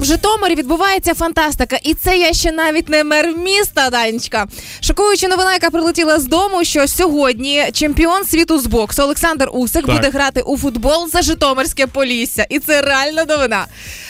в Житомирі відбувається фантастика, і це я ще навіть не мер міста, Данечка. Шокуюча новина, яка прилетіла з дому, що сьогодні чемпіон світу з боксу Олександр Усик Так. буде грати у футбол за Житомирське Полісся. І це реальна новина.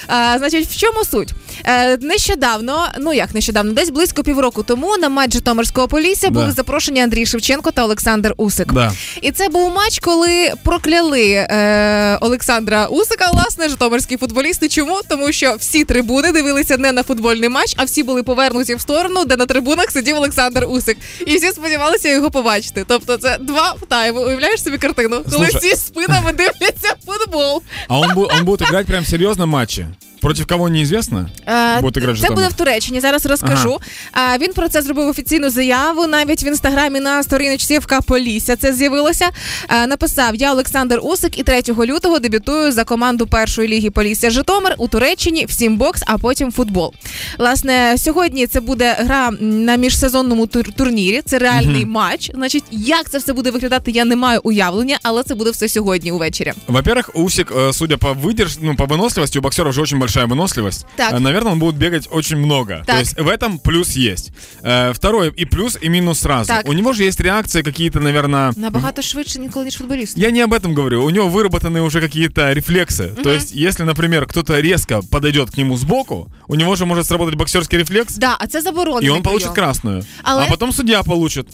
А, значить, в чому суть? Е, нещодавно, ну як нещодавно, десь близько півроку тому на матч Житомирського Полісся Да. були запрошені Андрій Шевченко та Олександр Усик. Да. І це був матч, коли прокляли е, Олександра Усика, власне, житомирські футболісти. Чому? Тому що всі трибуни дивилися не на футбольний матч, а всі були повернуті в сторону, де на трибунах сидів Олександр Усик. І всі сподівалися його побачити. Тобто, це два тайми. Уявляєш собі картину, коли Слушай. всі спинами дивляться футбол. А он, бу- он будет играть прям в серьезном матче? Против кого неизвестно? Е, Буде грати Це Житомир. буде в Туреччині. Зараз розкажу. А він про це зробив офіційну заяву. Навіть в інстаграмі на сторіночці ФК Полісся це з'явилося. Е, Написав: Я Олександр Усик, і 3 лютого дебютую за команду першої ліги Полісся Житомир у Туреччині. Всім бокс, а потім футбол. Власне, сьогодні це буде гра м, на міжсезонному тур- турнірі. Це реальний матч. Значить, як це все буде виглядати, я не маю уявлення, але це буде все сьогодні увечері. Во-первых, Усик, э, судя по выдерж... ну, по выносливости, у боксеров же очень большая выносливость. Так. Э, Наверное, он будет бегать очень много. Так. То есть в этом плюс есть. Э, Второе, и плюс, и минус сразу. Так. У него же есть реакции какие-то, наверное... Набагато швидше, ніколи ніж футболіст. Я не об этом говорю. У него выработаны уже какие-то рефлексы. То есть, если, например, кто-то резко подойдет к нему сбоку, у него же может сработать боксерский рефлекс, Да, а це заборонено. и он получит красную. Але- А потом судья получит.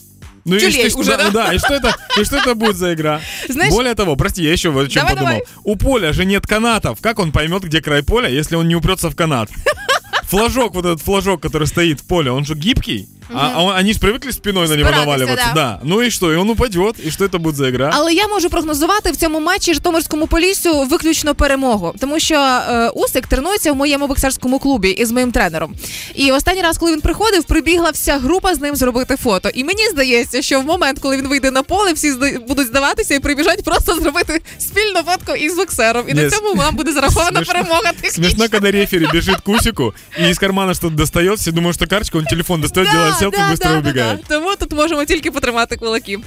Ну Тюлень и что, уже, да? да, и что это, и что это будет за игра? Знаешь- Более того, прости, я еще вот о чем Давай, подумал. давай. У поля же нет канатов. Как он поймет, где край поля, если он не упрется в канат? Флажок, вот этот флажок, который стоит в поле, он же гибкий. А, а он- они же привыкли спиной на него Спиратися, наваливаться. да. Да. Ну и что? И он упадет. И что это будет за игра? Але я можу прогнозувати в цьому матчі Житомирському полісю виключно перемогу, тому що е, Усик тренується в моєму боксерському клубі із моїм тренером. І останній раз, коли він приходив, прибігла вся група з ним зробити фото. І мені здається, що в момент, коли він вийде на поле, всі будуть здаватися і прибіжать просто зробити спільну фотку із боксером. І на цьому нам буде зарахована смішно. перемога. технічно. Смешно, когда рефери бежит к Усику и из кармана что-то достает. Все думают, что карточка, он телефон достает, да, селфи, да, убегает. Тому тут можемо тільки потримати кулаки.